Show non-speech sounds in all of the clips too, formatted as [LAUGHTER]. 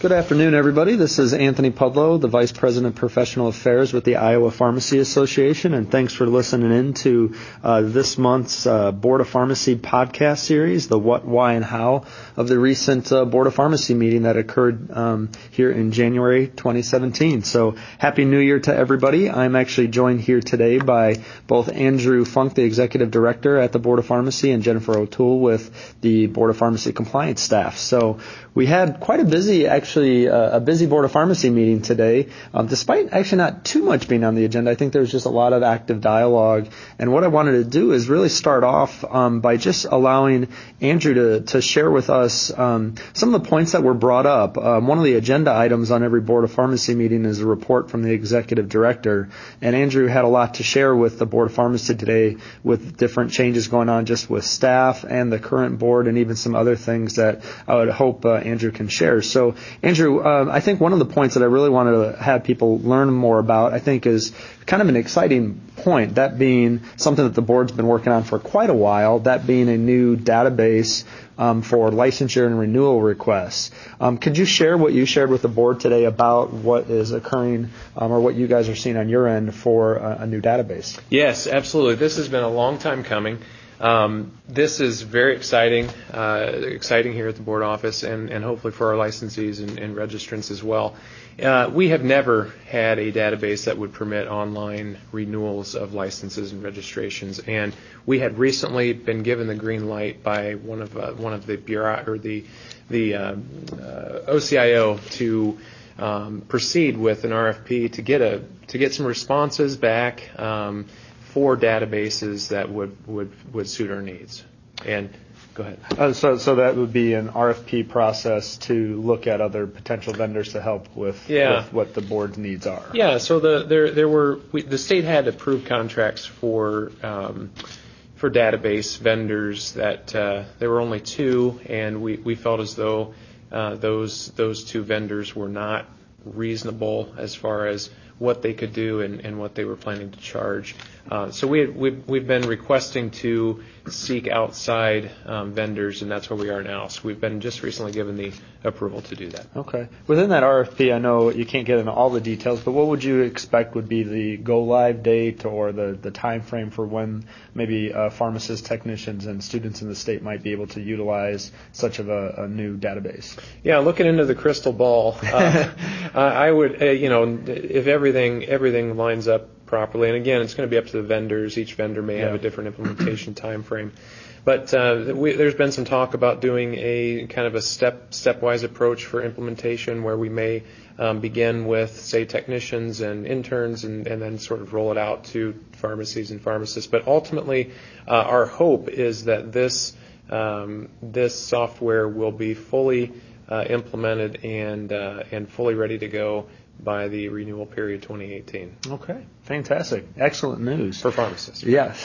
Good afternoon, everybody. This is Anthony Pudlo, the Vice President of Professional Affairs with the Iowa Pharmacy Association, and thanks for listening in to uh, this month's uh, Board of Pharmacy podcast series, the what, why, and how of the recent uh, Board of Pharmacy meeting that occurred um, here in January 2017. So, Happy New Year to everybody. I'm actually joined here today by both Andrew Funk, the Executive Director at the Board of Pharmacy, and Jennifer O'Toole with the Board of Pharmacy Compliance staff. So, we had quite a busy, actually, uh, a busy Board of Pharmacy meeting today, um, despite actually not too much being on the agenda. I think there was just a lot of active dialogue. And what I wanted to do is really start off um, by just allowing Andrew to, to share with us um, some of the points that were brought up. Um, one of the agenda items on every Board of Pharmacy meeting is a report from the Executive Director. And Andrew had a lot to share with the Board of Pharmacy today with different changes going on just with staff and the current board and even some other things that I would hope uh, Andrew can share. So, Andrew, uh, I think one of the points that I really wanted to have people learn more about, I think, is kind of an exciting point. That being something that the board's been working on for quite a while. That being a new database um, for licensure and renewal requests. Um, could you share what you shared with the board today about what is occurring um, or what you guys are seeing on your end for a, a new database? Yes, absolutely. This has been a long time coming. Um, this is very exciting, uh, exciting here at the board office, and, and hopefully for our licensees and, and registrants as well. Uh, we have never had a database that would permit online renewals of licenses and registrations, and we had recently been given the green light by one of uh, one of the bureau or the the uh, uh OCIO to um, proceed with an RFP to get a to get some responses back. Um, four databases that would, would, would suit our needs. And go ahead. Uh, so, so that would be an RFP process to look at other potential vendors to help with, yeah. with what the board's needs are. Yeah. So the there there were we, the state had approved contracts for. Um, for database vendors, that uh, there were only two, and we, we felt as though uh, those those two vendors were not reasonable as far as what they could do and, and what they were planning to charge. Uh, so we had, we've, we've been requesting to seek outside um, vendors, and that's where we are now. So we've been just recently given the approval to do that. Okay. Within that RFP, I know you can't get into all the details, but what would you expect would be the go live date or the, the time frame for when maybe uh, pharmacists, technicians, and students in the state might be able to utilize such of a, a new database? Yeah, looking into the crystal ball, uh, [LAUGHS] I would, uh, you know, if everything everything lines up properly. And again, it's going to be up to the vendors. Each vendor may yeah. have a different implementation time frame. But uh, we, there's been some talk about doing a kind of a step stepwise approach for implementation, where we may um, begin with, say, technicians and interns, and, and, then sort of roll it out to pharmacies and pharmacists. But ultimately, uh, our hope is that this um, this software will be fully uh, implemented and uh, and fully ready to go by the renewal period 2018 Okay, fantastic. Excellent news. for pharmacists. Yes.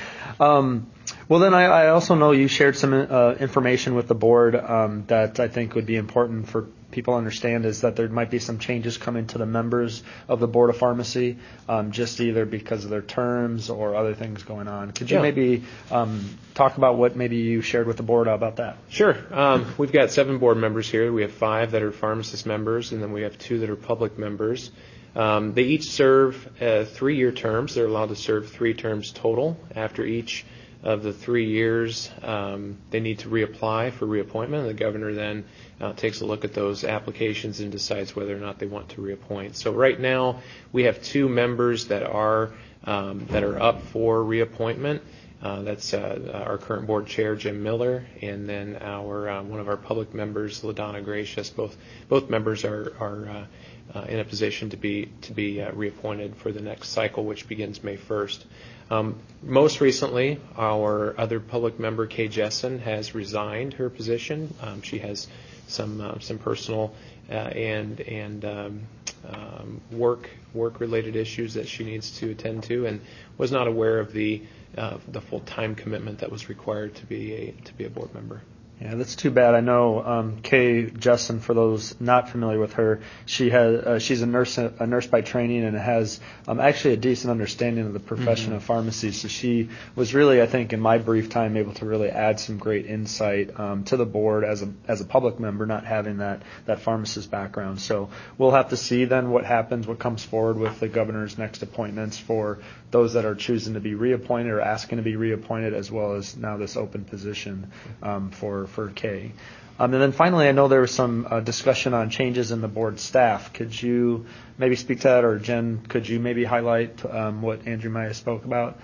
[LAUGHS] um, well, then I, I also know you shared some uh, information with the board um, that I think would be important for people to understand is that there might be some changes coming to the members of the board of pharmacy, um, just either because of their terms or other things going on. Could you Yeah. maybe um, talk about what maybe you shared with the board about that? Sure. Um, we've got seven board members here. We have five that are pharmacist members, and then we have two that are public members. Um, they each serve uh, three-year terms. They're allowed to serve three terms total. After each of the three years, um, they need to reapply for reappointment. The governor then uh, takes a look at those applications and decides whether or not they want to reappoint. So right now, we have two members that are um, that are up for reappointment. Uh, that's uh, our current board chair, Jim Miller, and then our uh, one of our public members, LaDonna Gratias. Both both members are are uh, uh, in a position to be to be uh, reappointed for the next cycle, which begins May 1st. Um, most recently, our other public member, Kay Jessen, has resigned her position. Um, she has some uh, some personal uh, and and um, um, work work related issues that she needs to attend to, and was not aware of the uh, the full time commitment that was required to be a to be a board member. Yeah, that's too bad. I know um, Kay Justin. For those not familiar with her, she has uh, she's a nurse a nurse by training and has um, actually a decent understanding of the profession Mhm. of pharmacy. So she was really, I think, in my brief time, able to really add some great insight um, to the board as a as a public member, not having that that pharmacist background. So we'll have to see then what happens, what comes forward with the governor's next appointments for those that are choosing to be reappointed or asking to be reappointed, as well as now this open position um, for for Kay. Um, and then finally, I know there was some uh, discussion on changes in the board staff. Could you maybe speak to that, or Jen, could you maybe highlight um, what Andrew Maya spoke about?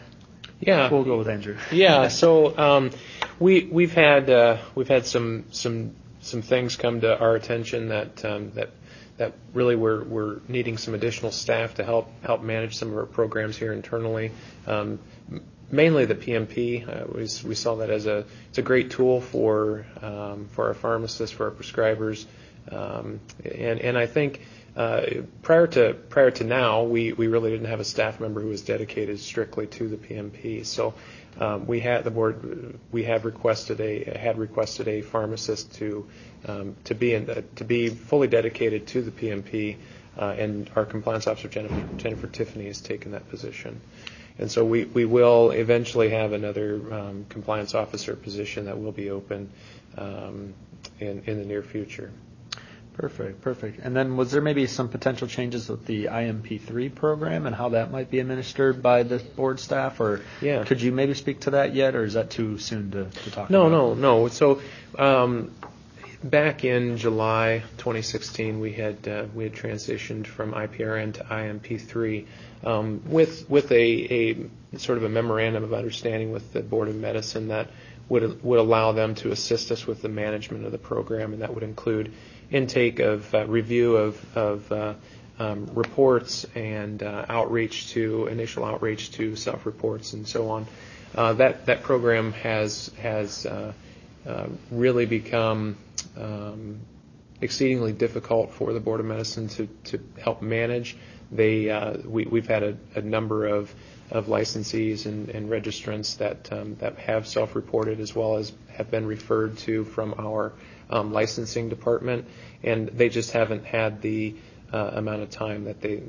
Yeah. We'll go with Andrew. [LAUGHS] Yeah. So um, we we've had uh, we've had some some some things come to our attention that um, that that really we're we're needing some additional staff to help help manage some of our programs here internally. Mainly the PMP. Uh, we, saw that as a it's a great tool for um, for our pharmacists, for our prescribers, um, and I think. Uh, prior to prior to now, we, we really didn't have a staff member who was dedicated strictly to the PMP. So um, we had the board we have requested a had requested a pharmacist to to be in the, to be fully dedicated to the PMP, uh, and our compliance officer Jennifer Tiffany has taken that position. And so we, we will eventually have another um, compliance officer position that will be open um, in, in the near future. Perfect, perfect. And then was there maybe some potential changes with the IMP3 program and how that might be administered by the board staff? Or Yeah. could you maybe speak to that yet, or is that too soon to, to talk No, about? no, no. So um, back in July 2016, we had uh, we had transitioned from IPRN to IMP3 um, with with a, a sort of a memorandum of understanding with the Board of Medicine that would would allow them to assist us with the management of the program, and that would include intake of uh, review of of uh, um, reports and uh, outreach to initial outreach to self reports and so on. Uh, that that program has has uh, really become um, exceedingly difficult for the Board of Medicine to, to help manage. They uh, we, we've had a, a number of of licensees and, and registrants that um, that have self-reported as well as have been referred to from our um, licensing department, and they just haven't had the uh, amount of time that they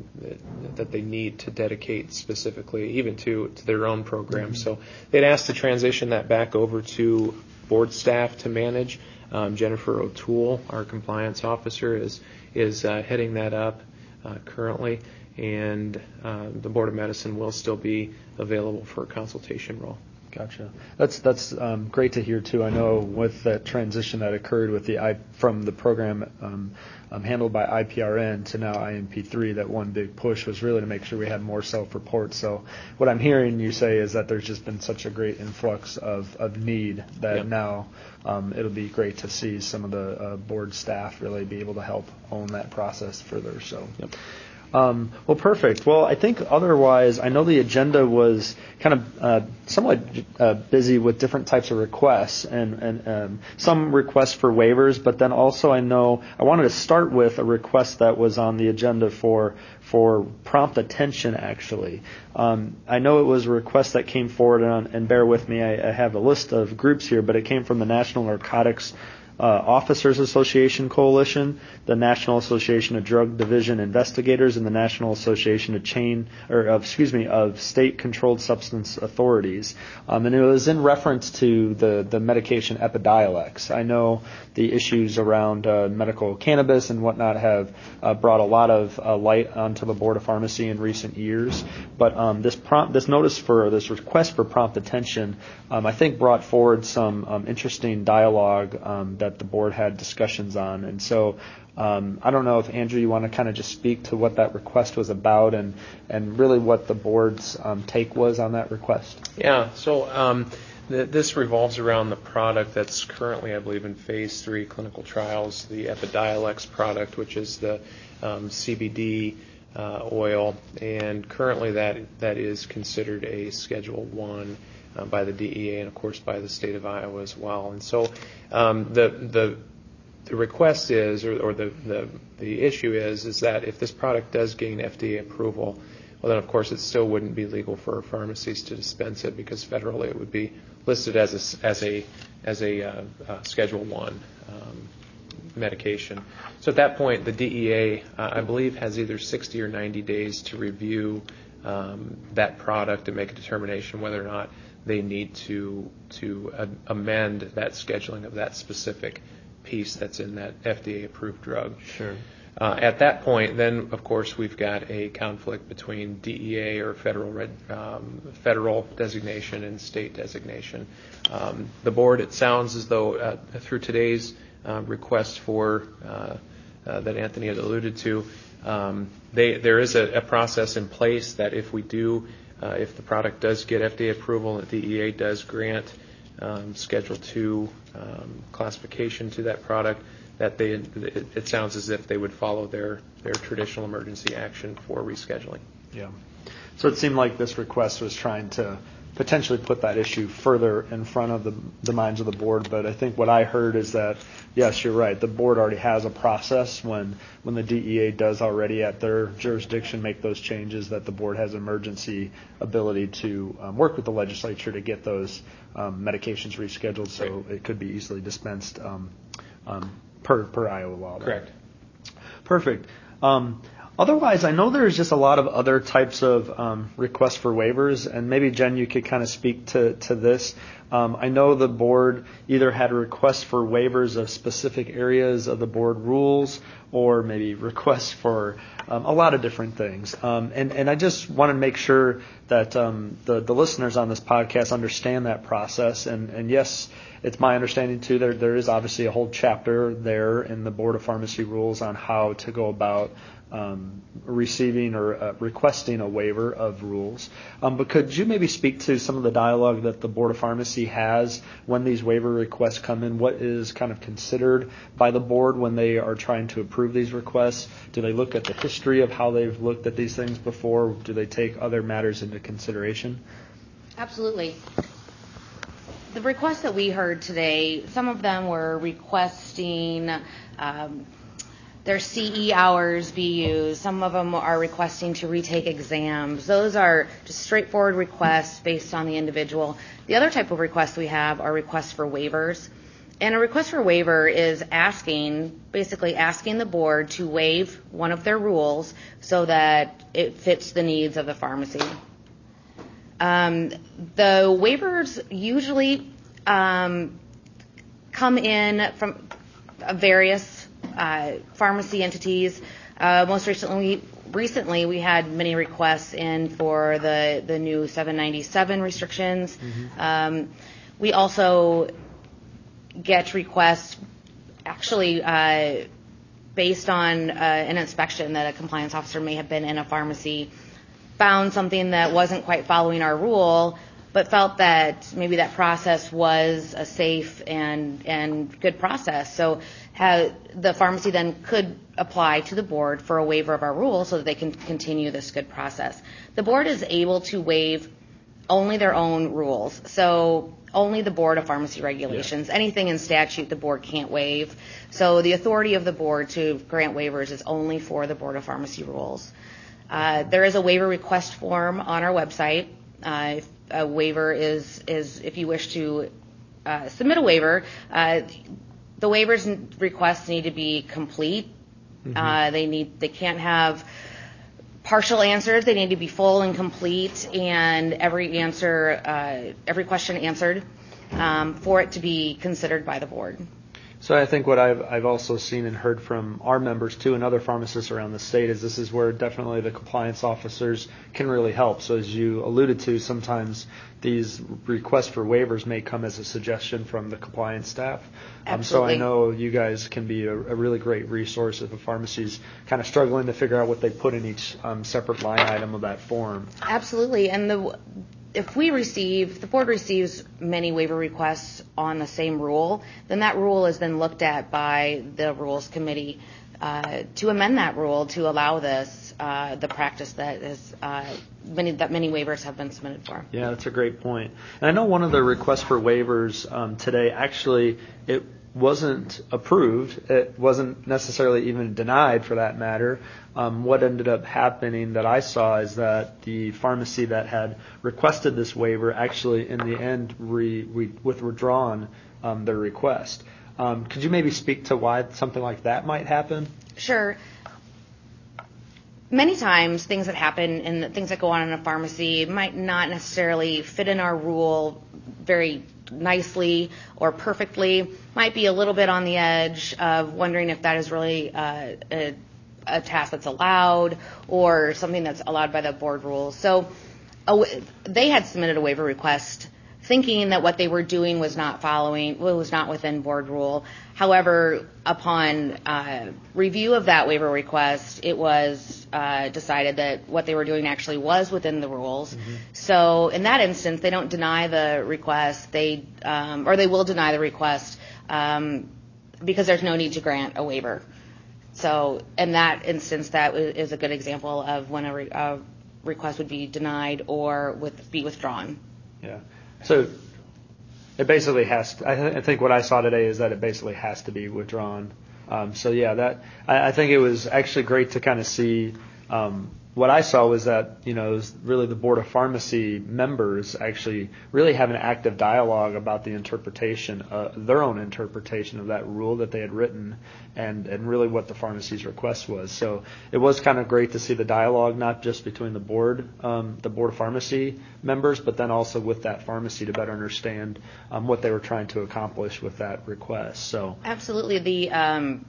that they need to dedicate specifically, even to to their own program. So they'd asked to transition that back over to board staff to manage. Um, Jennifer O'Toole, our compliance officer, is is uh, heading that up uh, currently, and uh, the board of medicine will still be available for a consultation role. Gotcha. That's that's um, great to hear too. I know with that transition that occurred with the I, from the program um, um, handled by IPRN to now IMP3, that one big push was really to make sure we had more self-reports. So what I'm hearing you say is that there's just been such a great influx of, of need that Yep. now um, it'll be great to see some of the uh, board staff really be able to help own that process further. So. Yep. Um, well, perfect. Well, I think otherwise, I know the agenda was kind of uh, somewhat uh, busy with different types of requests and, and um, some requests for waivers, but then also I know I wanted to start with a request that was on the agenda for for prompt attention. Actually, um, I know it was a request that came forward, and, and bear with me, I, I have a list of groups here, but it came from the National Narcotics uh, Officers Association Coalition, the National Association of Drug Diversion Investigators, and the National Association of Chain, or of, excuse me, of State Controlled Substance Authorities. Um, and it was in reference to the, the medication Epidiolex. I know the issues around uh, medical cannabis and whatnot have uh, brought a lot of uh, light onto the Board of Pharmacy in recent years. But um, this prompt, this notice for this request for prompt attention, um, I think brought forward some um, interesting dialogue um, that the board had discussions on. And so um, I don't know if Andrew, you want to kind of just speak to what that request was about and and really what the board's um, take was on that request. Yeah. So um, th- this revolves around the product that's currently, I believe, in phase three clinical trials, the Epidiolex product, which is the um, CBD uh, oil, and currently that that is considered a Schedule One uh, by the DEA and, of course, by the state of Iowa as well. And so um, the the the request is, or, or the, the, the issue is, is that if this product does gain FDA approval, well, then of course it still wouldn't be legal for pharmacies to dispense it because federally it would be listed as a, as a as a uh, uh, Schedule One um, medication. So at that point, the DEA, uh, I believe, has either 60 or 90 days to review um, that product and make a determination whether or not they need to to uh, amend that scheduling of that specific piece that's in that FDA-approved drug. Sure. Uh, at that point, then of course we've got a conflict between DEA or federal red, um, federal designation and state designation. Um, the board, it sounds as though uh, through today's uh, request for uh, uh, that Anthony had alluded to, um, they, there is a, a, process in place that if we do, if the product does get FDA approval and the DEA does grant um, Schedule II um, classification to that product, that they, it, sounds as if they would follow their, their traditional emergency action for rescheduling. Yeah. So it seemed like this request was trying to potentially put that issue further in front of the, the minds of the board. But I think what I heard is that, yes, you're right. The board already has a process when, when the DEA does already at their jurisdiction make those changes, that the board has emergency ability to um, work with the legislature to get those um, medications rescheduled so it could be easily dispensed um, um per, per Iowa law. Correct. Perfect. Um, Otherwise, I know there's just a lot of other types of um, requests for waivers, and maybe Jen, you could kind of speak to, to this. Um, I know the board either had requests for waivers of specific areas of the board rules, or maybe requests for um, a lot of different things. Um, and, and I just want to make sure that um, the, the listeners on this podcast understand that process. And, and yes, it's my understanding too. There there is obviously a whole chapter there in the Board of Pharmacy rules on how to go about um, receiving or uh, requesting a waiver of rules. Um, but could you maybe speak to some of the dialogue that the Board of Pharmacy has when these waiver requests come in? What is kind of considered by the board when they are trying to approve these requests? Do they look at the history of how they've looked at these things before? Do they take other matters into consideration? Absolutely. The requests that we heard today, some of them were requesting um, their CE hours be used. Some of them are requesting to retake exams. Those are just straightforward requests based on the individual. The other type of requests we have are requests for waivers. And a request for waiver is asking, basically asking the board to waive one of their rules so that it fits the needs of the pharmacy. Um, the waivers usually um, come in from various pharmacy entities. Uh, most recently, recently we had many requests in for the the new 797 restrictions. Mm-hmm. Um, we also get requests actually uh, based on uh, an inspection that a compliance officer may have been in a pharmacy, found something that wasn't quite following our rule, but felt that maybe that process was a safe and and good process. So the pharmacy then could apply to the board for a waiver of our rules so that they can continue this good process. The board is able to waive only their own rules. So only the Board of Pharmacy Regulations. Anything in statute the board can't waive. So the authority of the board to grant waivers is only for the Board of Pharmacy rules. Uh, there is a waiver request form on our website. Uh, a waiver is, is if you wish to uh, submit a waiver, uh, the waivers and requests need to be complete. Mm-hmm. Uh, they need they can't have partial answers. They need to be full and complete, and every answer, uh, every question answered um, for it to be considered by the board. So I think what I've, I've also seen and heard from our members too and other pharmacists around the state is this is where definitely the compliance officers can really help. So as you alluded to, sometimes these requests for waivers may come as a suggestion from the compliance staff. Um, so I know you guys can be a, a, really great resource if a pharmacy's kind of struggling to figure out what they put in each um, separate line item of that form. Absolutely, and the if we receive, the board receives many waiver requests on the same rule, then that rule is then looked at by the rules committee uh, to amend that rule to allow this, uh, the practice that is uh, many that many waivers have been submitted for. Yeah, that's a great point. And I know one of the requests for waivers um, today actually it wasn't approved. It wasn't necessarily even denied, for that matter. Um, what ended up happening that I saw is that the pharmacy that had requested this waiver actually, in the end, re, re, withdrawn um, their request. Um, could you maybe speak to why something like that might happen? Sure. Many times, things that happen and things that go on in a pharmacy might not necessarily fit in our rule very nicely or perfectly. Might be a little bit on the edge of wondering if that is really uh, a, a task that's allowed or something that's allowed by the board rules. So they had submitted a waiver request thinking that what they were doing was not following, was not within board rule. However, upon uh, review of that waiver request, it was uh, decided that what they were doing actually was within the rules. Mm-hmm. So in that instance, they don't deny the request, they um, or they will deny the request um, because there's no need to grant a waiver. So in that instance, that is a good example of when a, re- a request would be denied or with, be withdrawn. Yeah. So it basically has. To, I, th- I think what I saw today is that it basically has to be withdrawn. Um, so yeah, that I, I think it was actually great to kind of see um, what I saw was that you know really the board of pharmacy members actually really have an active dialogue about the interpretation, uh, their own interpretation of that rule that they had written, and and really what the pharmacy's request was. So it was kind of great to see the dialogue not just between the board, um, the board of pharmacy members, but then also with that pharmacy to better understand um, what they were trying to accomplish with that request. So absolutely the. Um,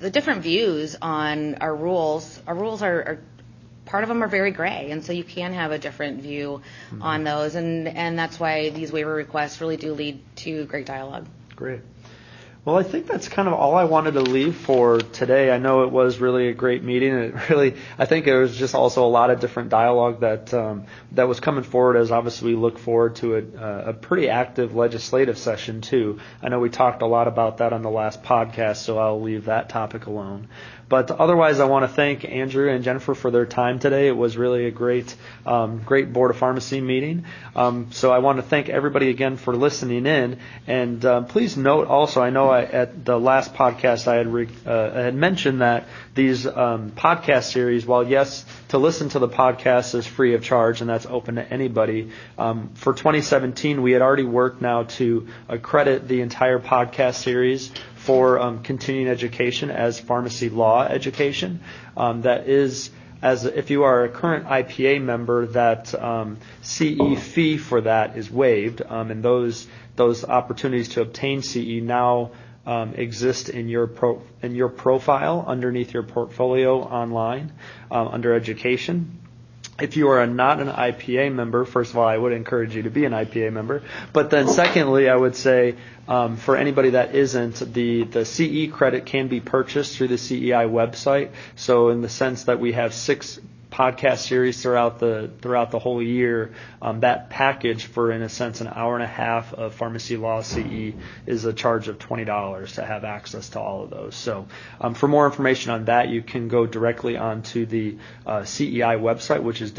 the different views on our rules. Our rules are, are part of them are very gray, and so you can have a different view mm-hmm. on those, and and that's why these waiver requests really do lead to great dialogue. Great. Well, I think that's kind of all I wanted to leave for today. I know it was really a great meeting. It [LAUGHS] really, I think it was just also a lot of different dialogue that um, that was coming forward as obviously we look forward to a, a pretty active legislative session too. I know we talked a lot about that on the last podcast, so I'll leave that topic alone. But otherwise, I want to thank Andrew and Jennifer for their time today. It was really a great, um, great Board of Pharmacy meeting. Um, so I want to thank everybody again for listening in. And uh, please note also, I know I, at the last podcast I had, re, uh, I had mentioned that these um, podcast series, while yes, to listen to the podcast is free of charge and that's open to anybody. Um, for 2017, we had already worked now to accredit the entire podcast series for um, continuing education as pharmacy law education. Um, that is, as if you are a current IPA member, that um, CE fee for that is waived, um, and those those opportunities to obtain CE now um, exist in your pro, in your profile underneath your portfolio online um, under education if you are not an IPA member, first of all, I would encourage you to be an IPA member. But then, secondly, I would say um, for anybody that isn't, the the CE credit can be purchased through the CEI website. So, in the sense that we have six podcast series throughout the throughout the whole year. Um, that package for, in a sense, an hour and a half of pharmacy law CE is a charge of twenty dollars to have access to all of those. So, um, for more information on that, you can go directly onto the uh, CEI website, which is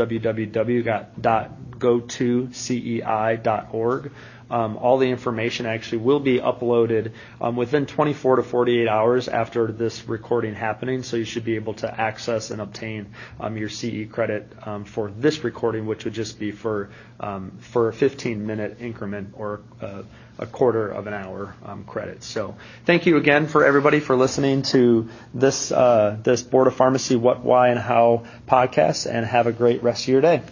www.gotocei.org. Um, all the information actually will be uploaded um, within 24 to 48 hours after this recording happening, so you should be able to access and obtain um, your CE credit um, for this recording, which would just be for um, for a 15 minute increment or uh, a quarter of an hour um, credit. So thank you again for everybody for listening to this uh, this Board of Pharmacy What, Why, and How podcast, and have a great rest of your day.